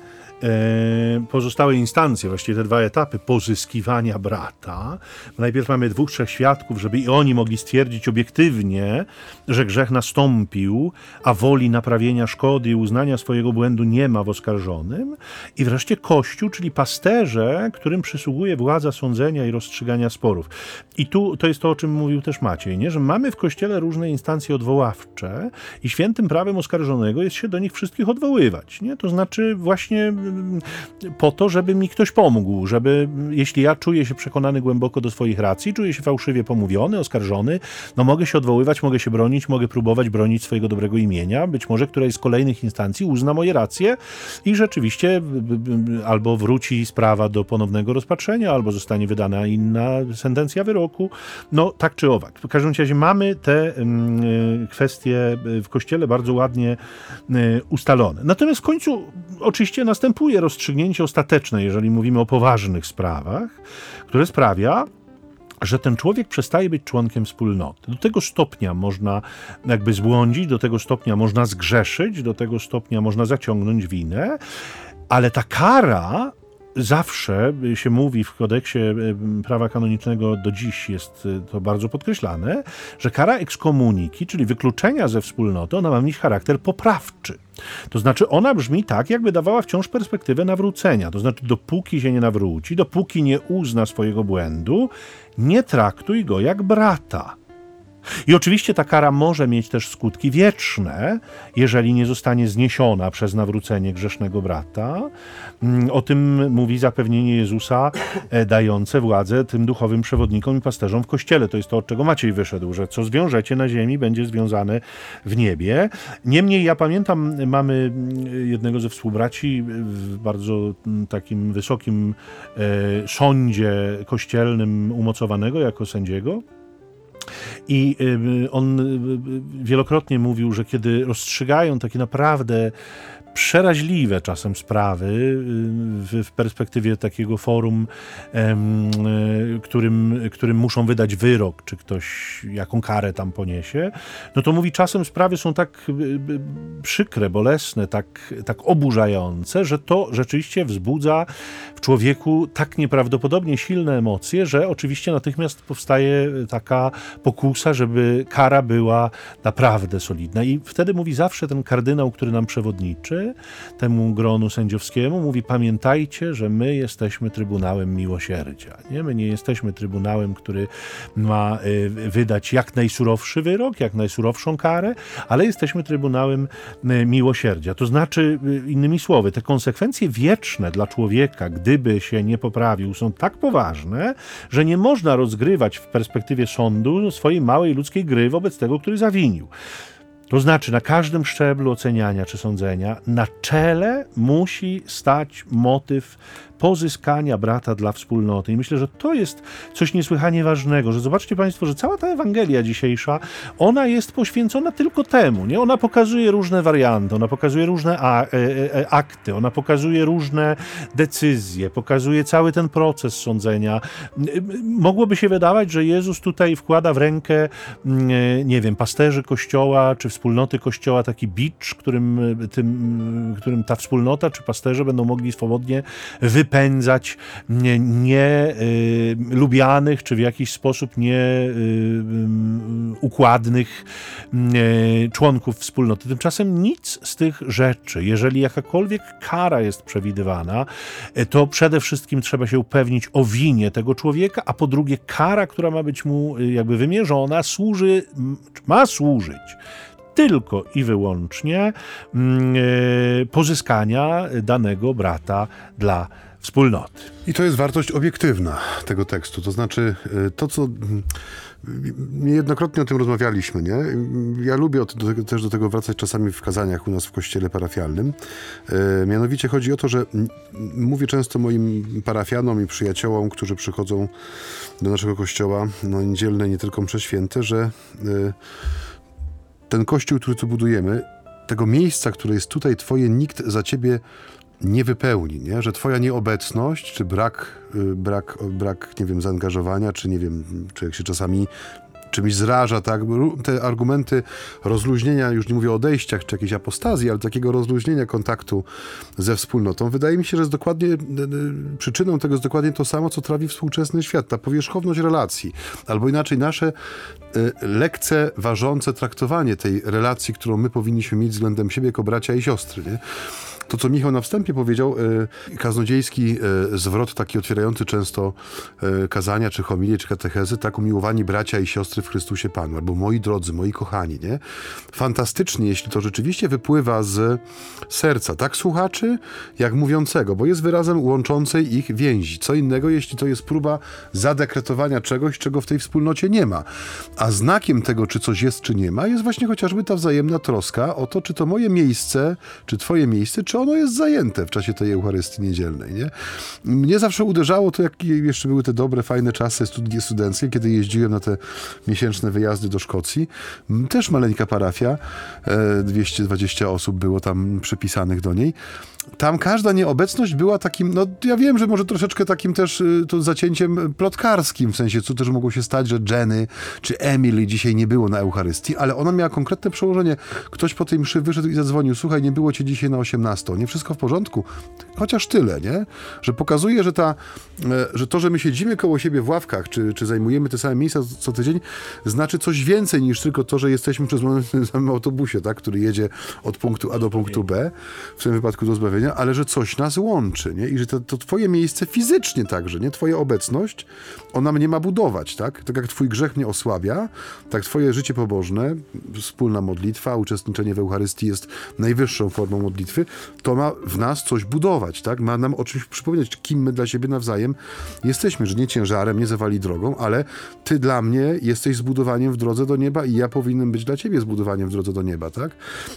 pozostałe instancje, właściwie te dwa etapy pozyskiwania brata. Najpierw mamy dwóch, trzech świadków, żeby i oni mogli stwierdzić obiektywnie, że grzech nastąpił, a woli naprawienia szkody i uznania swojego błędu nie ma w oskarżonym. I wreszcie Kościół, czyli pasterze, którym przysługuje władza sądzenia i rozstrzygania sporów. I tu to jest to, o czym mówił też Maciej, nie? że mamy w Kościele różne instancje odwoławcze i świętym prawem oskarżonego jest się do nich wszystkich odwoływać. Nie? To znaczy właśnie po to, żeby mi ktoś pomógł, żeby jeśli ja czuję się przekonany głęboko do swoich racji, czuję się fałszywie pomówiony, oskarżony, no mogę się odwoływać, mogę się bronić, mogę próbować bronić swojego dobrego imienia. Być może któraś z kolejnych instancji uzna moje racje i rzeczywiście albo wróci sprawa do ponownego rozpatrzenia, albo zostanie wydana inna sentencja wyroku. No tak czy owak. W każdym razie mamy te mm, kwestie w Kościele bardzo ładnie y, ustalone. Natomiast w końcu oczywiście następuje następuje rozstrzygnięcie ostateczne, jeżeli mówimy o poważnych sprawach, które sprawia, że ten człowiek przestaje być członkiem wspólnoty. Do tego stopnia można jakby zbłądzić, do tego stopnia można zgrzeszyć, do tego stopnia można zaciągnąć winę, ale ta kara zawsze się mówi w kodeksie e, prawa kanonicznego do dziś jest e, to bardzo podkreślane, że kara ekskomuniki, czyli wykluczenia ze wspólnoty, ona ma mieć charakter poprawczy. To znaczy ona brzmi tak, jakby dawała wciąż perspektywę nawrócenia. To znaczy dopóki się nie nawróci, dopóki nie uzna swojego błędu, nie traktuj go jak brata. I oczywiście ta kara może mieć też skutki wieczne, jeżeli nie zostanie zniesiona przez nawrócenie grzesznego brata. Mm, o tym mówi zapewnienie Jezusa e, dające władzę tym duchowym przewodnikom i pasterzom w kościele. To jest to, od czego Maciej wyszedł, że co zwiążecie na ziemi, będzie związane w niebie. Niemniej ja pamiętam, mamy mm, jednego ze współbraci w bardzo mm, takim wysokim e, sądzie kościelnym umocowanego jako sędziego. I on wielokrotnie mówił, że kiedy rozstrzygają takie naprawdę przeraźliwe czasem sprawy y, w, perspektywie takiego forum, którym, którym muszą wydać wyrok, czy ktoś jaką karę tam poniesie, no to mówi, czasem sprawy są tak przykre, bolesne, tak, tak oburzające, że to rzeczywiście wzbudza w człowieku tak nieprawdopodobnie silne emocje, że oczywiście natychmiast powstaje taka pokusa, żeby kara była naprawdę solidna. I wtedy mówi zawsze ten kardynał, który nam przewodniczy, temu gronu sędziowskiemu, mówi: Pamiętajcie, że my jesteśmy Trybunałem Miłosierdzia. Nie? My nie jesteśmy Trybunałem, który ma y, wydać jak najsurowszy wyrok, jak najsurowszą karę, ale jesteśmy Trybunałem y, Miłosierdzia. To znaczy, y, innymi słowy, te konsekwencje wieczne dla człowieka, gdy gdyby się nie poprawił, są tak poważne, że nie można rozgrywać w perspektywie sądu swojej małej ludzkiej gry wobec tego, który zawinił. To znaczy, na każdym szczeblu oceniania czy sądzenia, na czele musi stać motyw pozyskania brata dla wspólnoty. I myślę, że to jest coś niesłychanie ważnego, że zobaczcie Państwo, że cała ta Ewangelia dzisiejsza, ona jest poświęcona tylko temu, nie? Ona pokazuje różne warianty, ona pokazuje różne e, e, e, akty, ona pokazuje różne decyzje, pokazuje cały ten proces sądzenia. Mogłoby się wydawać, że Jezus tutaj wkłada w rękę, nie wiem, pasterzy Kościoła, czy wspólnoty Kościoła taki bicz, którym, tym, którym ta wspólnota, czy pasterze będą mogli swobodnie wypełnić wypędzać nielubianych, nie, y, czy w jakiś sposób nieukładnych y, y, członków wspólnoty. Tymczasem nic z tych rzeczy, jeżeli jakakolwiek kara jest przewidywana, to przede wszystkim trzeba się upewnić o winie tego człowieka, a po drugie kara, która ma być mu jakby wymierzona, służy, ma służyć tylko i wyłącznie pozyskania danego brata dla wspólnoty. I to jest wartość obiektywna tego tekstu. To znaczy, y, to co. Mm, niejednokrotnie o tym rozmawialiśmy, nie? Ja lubię do też do tego wracać czasami w kazaniach u nas w kościele parafialnym. Mianowicie chodzi o to, że mówię często moim parafianom i przyjaciołom, którzy przychodzą do naszego kościoła no, niedzielne, nie tylko msze święte, że ten kościół, który tu budujemy, tego miejsca, które jest tutaj twoje, nikt za ciebie nie wypełni, nie? że twoja nieobecność, czy brak, y, brak, brak, nie wiem, zaangażowania, czy nie wiem, jak się czasami czymś zraża, tak? Te argumenty rozluźnienia, już nie mówię o odejściach czy jakiejś apostazji, ale takiego rozluźnienia kontaktu ze wspólnotą, wydaje mi się, że jest dokładnie, e, e, przyczyną tego jest dokładnie to samo, co trawi współczesny świat, ta powierzchowność relacji, albo inaczej nasze lekce ważące traktowanie tej relacji, którą my powinniśmy mieć względem siebie jako bracia i siostry, nie? To, co Michał na wstępie powiedział, e, kaznodziejski e, zwrot taki otwierający często e, kazania, czy homilie, czy katechezy, tak umiłowani bracia i siostry w Chrystusie Panu, albo moi drodzy, moi kochani, nie? Fantastycznie, jeśli to rzeczywiście wypływa z serca, tak słuchaczy, jak mówiącego, bo jest wyrazem łączącej ich więzi. Co innego, jeśli to jest próba zadekretowania czegoś, czego w tej wspólnocie nie ma. A znakiem tego, czy coś jest, czy nie ma, jest właśnie chociażby ta wzajemna troska o to, czy to moje miejsce, czy twoje miejsce, czy ono jest zajęte w czasie tej Eucharystii Niedzielnej. Nie? Mnie zawsze uderzało to, jak jeszcze były te dobre, fajne czasy studenckie, kiedy jeździłem na te miesięczne wyjazdy do Szkocji. Też maleńka parafia, 220 e, osób było tam przypisanych do niej tam każda nieobecność była takim, no ja wiem, że może troszeczkę takim też y, to zacięciem plotkarskim, w sensie co też mogło się stać, że Jenny czy Emily dzisiaj nie było na Eucharystii, ale ona miała konkretne przełożenie. Ktoś po tej mszy wyszedł i zadzwonił, słuchaj, nie było cię dzisiaj na 18, nie wszystko w porządku, chociaż tyle, nie? Że pokazuje, że, ta, e, że to, że my siedzimy koło siebie w ławkach, czy, czy zajmujemy te same miejsca co tydzień, znaczy coś więcej niż tylko to, że jesteśmy przez w tym samym autobusie, tak, który jedzie od punktu A do punktu B, w tym wypadku do ale że coś nas łączy, nie? I że to, to twoje miejsce fizycznie także, nie? Twoja obecność, ona mnie ma budować, tak? Tak jak twój grzech mnie osłabia, tak twoje życie pobożne, wspólna modlitwa, uczestniczenie w Eucharystii jest najwyższą formą modlitwy, to ma w nas coś budować, tak? Ma nam o czymś przypominać, kim my dla siebie nawzajem jesteśmy, że nie ciężarem, nie zawali drogą, ale ty dla mnie jesteś zbudowaniem w drodze do nieba i ja powinienem być dla ciebie zbudowaniem w drodze do nieba, tak?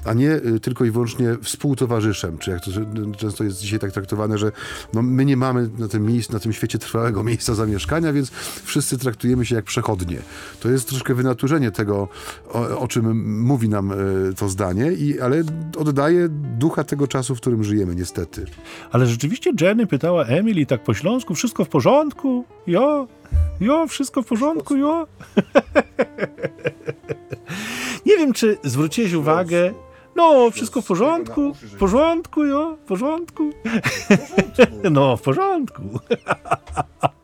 A nie y, tylko i wyłącznie współtowarzyszem, czy jak to często jest dzisiaj tak traktowane, że no, my nie mamy na tym, miejsc, na tym świecie trwałego miejsca zamieszkania, więc wszyscy traktujemy się jak przechodnie. To jest troszkę wynaturzenie tego, o, o czym mówi nam e, to zdanie, i, ale oddaje ducha tego czasu, w którym żyjemy, niestety. Ale rzeczywiście Jenny pytała Emily tak po śląsku, wszystko w porządku? Jo, jo, wszystko w porządku, jo. Nie wiem, czy zwróciłeś uwagę, no, wszystko w porządku, w porządku, jo, w porządku. No, w porządku.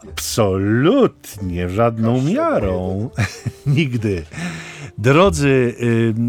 Absolutnie, żadną miarą. Nigdy. Drodzy,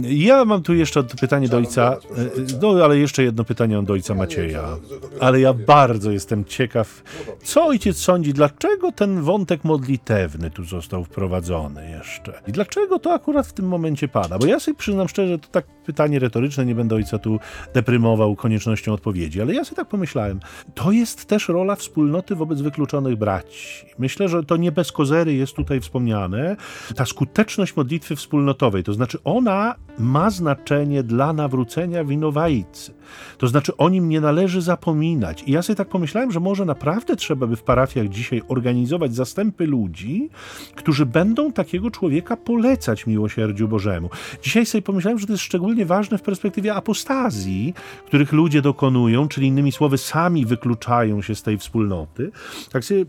ja mam tu jeszcze pytanie do ojca, y, no ale jeszcze jedno pytanie do ojca Macieja. Ale ja bardzo jestem ciekaw, co ojciec sądzi, dlaczego ten wątek modlitewny tu został wprowadzony jeszcze? I dlaczego to akurat w tym momencie pada? Bo ja sobie przyznam szczerze, to tak pytanie retoryczne, nie będę ojca tu deprymował koniecznością odpowiedzi, ale ja sobie tak pomyślałem, to jest też rola wspólnoty wobec wykluczonych braci. Myślę, że to nie bez kozery jest tutaj wspomniane. Ta skuteczność modlitwy wspólnoty to znaczy ona ma znaczenie dla nawrócenia winowajcy. To znaczy o nim nie należy zapominać. I ja sobie tak pomyślałem, że może naprawdę trzeba by w parafiach dzisiaj organizować zastępy ludzi, którzy będą takiego człowieka polecać miłosierdziu Bożemu. Dzisiaj sobie pomyślałem, że to jest szczególnie ważne w perspektywie apostazji, których ludzie dokonują, czyli innymi słowy sami wykluczają się z tej wspólnoty. Tak sobie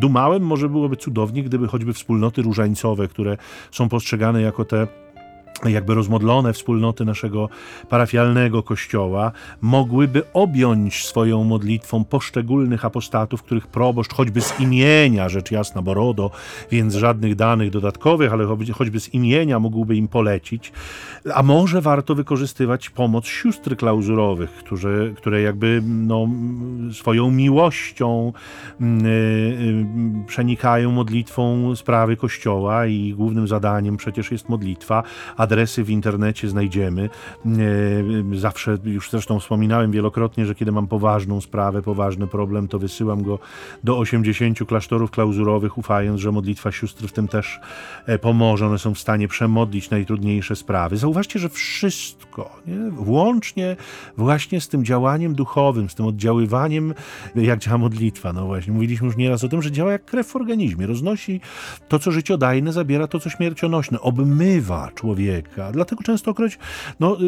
dumałem, może byłoby cudownie, gdyby choćby wspólnoty różańcowe, które są postrzegane jako te jakby rozmodlone wspólnoty naszego parafialnego kościoła mogłyby objąć swoją modlitwą poszczególnych apostatów, których proboszcz choćby z imienia, rzecz jasna, bo RODO, więc żadnych danych dodatkowych, ale choćby z imienia mógłby im polecić. A może warto wykorzystywać pomoc sióstr klauzurowych, którzy, które jakby no, swoją miłością yy, przenikają modlitwą sprawy kościoła i głównym zadaniem przecież jest modlitwa, a adresy w internecie znajdziemy. E, zawsze, już zresztą wspominałem wielokrotnie, że kiedy mam poważną sprawę, poważny problem, to wysyłam go do 80 klasztorów klauzurowych, ufając, że modlitwa sióstr w tym też e, pomoże. One są w stanie przemodlić najtrudniejsze sprawy. Zauważcie, że wszystko, nie? włącznie właśnie z tym działaniem duchowym, z tym oddziaływaniem, jak działa modlitwa. No właśnie, mówiliśmy już nieraz o tym, że działa jak krew w organizmie. Roznosi to, co życiodajne, zabiera to, co śmiercionośne. Obmywa człowieka człowieka. Dlatego częstokroć no, y,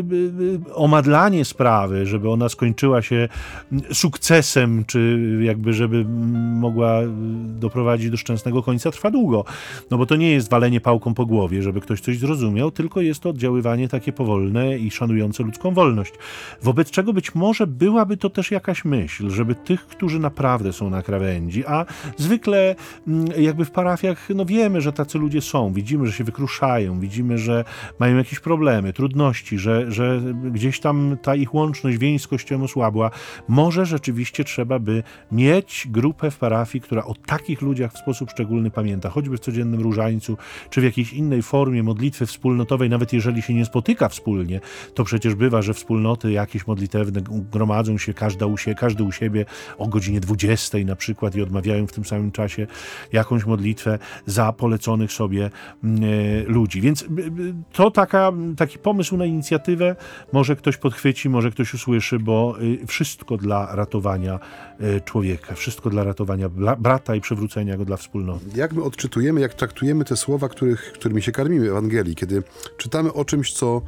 y, omadlanie sprawy, żeby ona skończyła się sukcesem, czy jakby żeby mogła doprowadzić do szczęsnego końca, trwa długo. No bo to nie jest walenie pałką po głowie, żeby ktoś coś zrozumiał, tylko jest to oddziaływanie takie powolne i szanujące ludzką wolność. Wobec czego być może byłaby to też jakaś myśl, żeby tych, którzy naprawdę są na krawędzi, a zwykle jakby w parafiach, no wiemy, że tacy ludzie są, widzimy, że się wykruszają, widzimy, że mają jakieś problemy, trudności, że, że gdzieś tam ta ich łączność, więź z Kościołem osłabła. Może rzeczywiście trzeba by mieć grupę w parafii, która o takich ludziach w sposób szczególny pamięta, choćby w codziennym różańcu, czy w jakiejś innej formie modlitwy wspólnotowej, nawet jeżeli się nie spotyka wspólnie, to przecież bywa, że wspólnoty jakieś modlitewne gromadzą się, każda u siebie, każdy u siebie o godzinie 20 na przykład i odmawiają w tym samym czasie jakąś modlitwę za poleconych sobie mm, e, ludzi. Więc to taka, taki pomysł na inicjatywę może ktoś podchwyci, może ktoś usłyszy, bo y, wszystko dla ratowania e, człowieka, wszystko dla ratowania brata i przywrócenia go dla wspólnoty. Jak my odczytujemy, jak traktujemy te słowa, których, którymi się karmimy w Ewangelii, kiedy czytamy o czymś, co,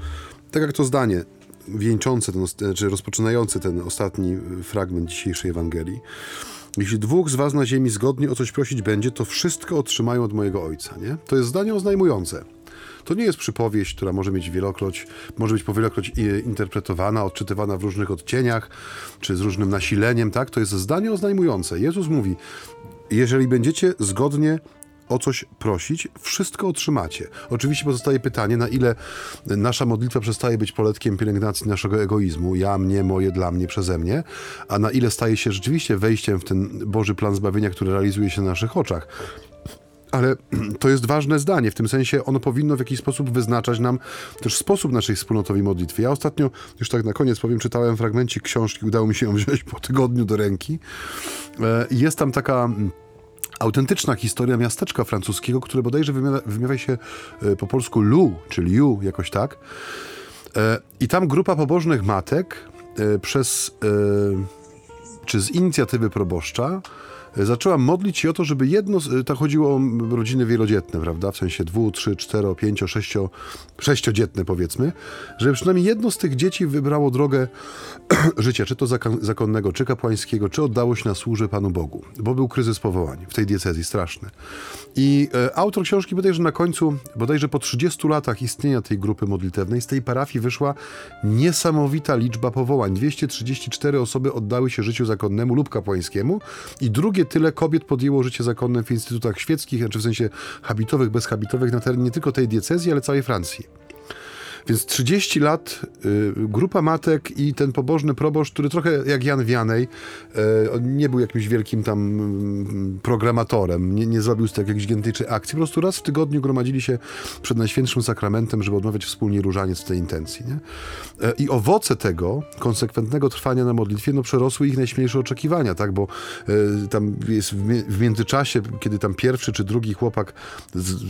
tak jak to zdanie, wieńczące, ten, czy rozpoczynające ten ostatni fragment dzisiejszej Ewangelii. Jeśli dwóch z was na ziemi zgodnie o coś prosić będzie, to wszystko otrzymają od mojego Ojca. Nie? To jest zdanie oznajmujące. To nie jest przypowieść, która może mieć wielokroć, może być powielokroć interpretowana, odczytywana w różnych odcieniach, czy z różnym nasileniem, tak? To jest zdanie oznajmujące. Jezus mówi, jeżeli będziecie zgodnie o coś prosić, wszystko otrzymacie. Oczywiście pozostaje pytanie, na ile nasza modlitwa przestaje być poletkiem pielęgnacji naszego egoizmu, ja, mnie, moje, dla mnie, przeze mnie, a na ile staje się rzeczywiście wejściem w ten Boży plan zbawienia, który realizuje się na naszych oczach. Ale to jest ważne zdanie, w tym sensie ono powinno w jakiś sposób wyznaczać nam też sposób naszej wspólnotowej modlitwy. Ja ostatnio, już tak na koniec powiem, czytałem fragmencik książki, udało mi się ją wziąć po tygodniu do ręki. E, jest tam taka autentyczna historia miasteczka francuskiego, które bodajże wymawia, wymawia się e, po polsku Lu, czyli Ju, jakoś tak. E, I tam grupa pobożnych matek przez, czy z inicjatywy proboszcza, zaczęła modlić się o to, żeby jedno, tak chodziło o rodziny wielodzietne, prawda, w sensie dwu, trzy, cztero, pięcio, sześcio, sześciodzietne powiedzmy, żeby przynajmniej jedno z tych dzieci wybrało drogę życia, czy to zakonnego, czy kapłańskiego, czy oddało się na służbę Panu Bogu, bo był kryzys powołań w tej diecezji straszny. I e, autor książki bodajże na końcu, bodajże po 30 latach istnienia tej grupy modlitewnej, z tej parafii wyszła niesamowita liczba powołań. 234 osoby oddały się życiu zakonnemu lub kapłańskiemu i drugie tyle kobiet podjęło życie zakonne w instytutach świeckich, znaczy w sensie habitowych, bezhabitowych na terenie nie tylko tej diecezji, ale całej Francji. Więc 30 lat y, grupa matek i ten pobożny proboszcz, który trochę jak Jan Wianej, y, nie był jakimś wielkim tam y, programatorem, nie, nie zrobił z tego jakiejś gigantycznej akcji, po prostu raz w tygodniu gromadzili się przed Najświętszym Sakramentem, żeby odmawiać wspólnie różaniec w tej intencji. Nie? E, I owoce tego konsekwentnego trwania na modlitwie no, przerosły ich najśmielsze oczekiwania, tak? bo y, tam jest w, w, międzyczasie, kiedy tam pierwszy czy drugi chłopak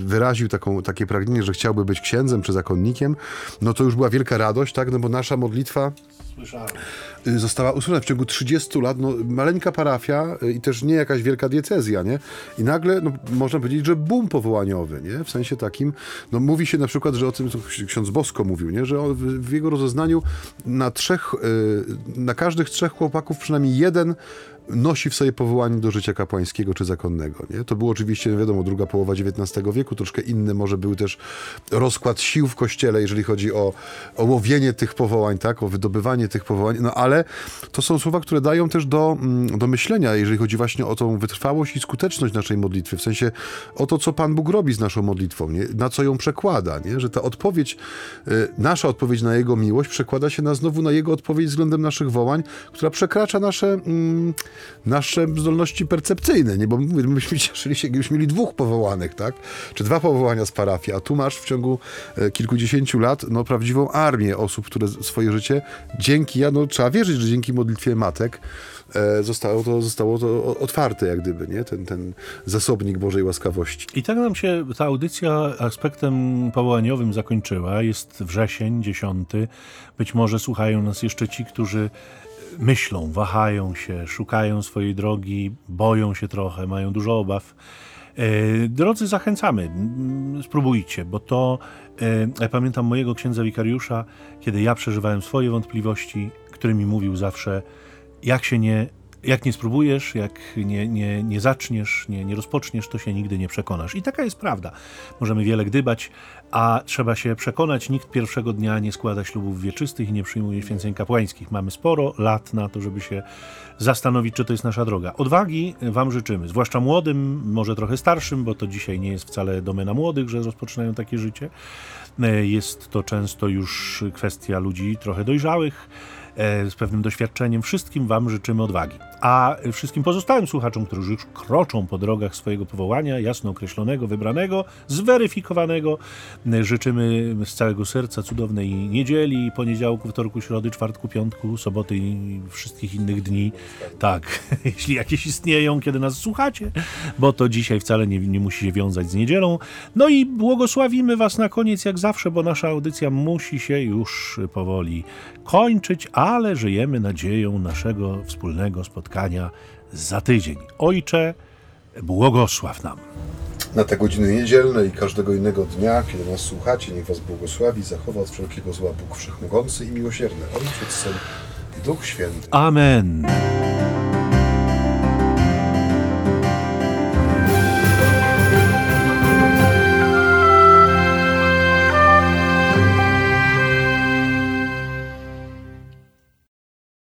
wyraził taką, takie pragnienie, że chciałby być księdzem czy zakonnikiem, no to już była wielka radość, tak? No bo nasza modlitwa Słyszałem. Y, została usunięta w ciągu 30 lat. No, maleńka parafia y, i też nie jakaś wielka diecezja, nie? I nagle, no, można powiedzieć, że boom powołaniowy, nie? W sensie takim, no mówi się na przykład, że o tym ksiądz Bosko mówił, nie? Że on w, w jego rozeznaniu na trzech, yy, na każdych trzech chłopaków przynajmniej jeden nosi w sobie powołanie do życia kapłańskiego czy zakonnego. Nie? To było oczywiście, wiadomo, druga połowa XIX wieku, troszkę inny może był też rozkład sił w kościele, jeżeli chodzi o, o łowienie tych powołań, tak? o wydobywanie tych powołań, no ale to są słowa, które dają też do, mm, do myślenia, jeżeli chodzi właśnie o tą wytrwałość i skuteczność naszej modlitwy, w sensie o to, co Pan Bóg robi z naszą modlitwą, nie? na co ją przekłada, nie? że ta odpowiedź, y, nasza odpowiedź na Jego miłość przekłada się na znowu na Jego odpowiedź względem naszych wołań, która przekracza nasze... Mm, nasze zdolności percepcyjne, nie? Bo myśmy cieszyli się, gdybyśmy mieli dwóch powołanych, tak? Czy dwa powołania z parafii, a tu masz w ciągu e, kilkudziesięciu lat, no, prawdziwą armię osób, które swoje życie dzięki, ja, no, trzeba wierzyć, że dzięki modlitwie matek e, zostało to, zostało to otwarte, jak gdyby, nie? Ten, ten zasobnik Bożej łaskawości. I tak nam się ta audycja aspektem powołaniowym zakończyła. Jest wrzesień, dziesiąty. Być może słuchają nas jeszcze ci, którzy myślą, wahają się, szukają swojej drogi, boją się trochę, mają dużo obaw. E, drodzy, zachęcamy, spróbujcie, bo to, e, ja pamiętam mojego księdza wikariusza, kiedy ja przeżywałem swoje wątpliwości, który mi mówił zawsze, jak się nie jak nie spróbujesz, jak nie, nie, nie zaczniesz, nie, nie rozpoczniesz, to się nigdy nie przekonasz. I taka jest prawda. Możemy wiele gdybać, a trzeba się przekonać. Nikt pierwszego dnia nie składa ślubów wieczystych i nie przyjmuje święceń kapłańskich. Mamy sporo lat na to, żeby się zastanowić, czy to jest nasza droga. Odwagi Wam życzymy, zwłaszcza młodym, może trochę starszym, bo to dzisiaj nie jest wcale domena młodych, że rozpoczynają takie życie. Jest to często już kwestia ludzi trochę dojrzałych E, z pewnym doświadczeniem. Wszystkim Wam życzymy odwagi. A wszystkim pozostałym słuchaczom, którzy już kroczą po drogach swojego powołania, jasno określonego, wybranego, zweryfikowanego, życzymy z całego serca cudownej niedzieli, poniedziałku, wtorku, środy, czwartku, piątku, soboty i wszystkich innych dni. Tak, jeśli jakieś istnieją, kiedy nas słuchacie, bo to dzisiaj wcale nie, nie musi się wiązać z niedzielą. No i błogosławimy Was na koniec, jak zawsze, bo nasza audycja musi się już powoli kończyć, ale żyjemy nadzieją naszego wspólnego spotkania za tydzień. Ojcze, błogosław nam. Na te godziny niedzielne i każdego innego dnia, kiedy nas słuchacie, niech Was błogosławi, zachowa od wszelkiego zła Bóg Wszechmogący i Miłosierny, Ojciec, Syn i Duch Święty. Amen.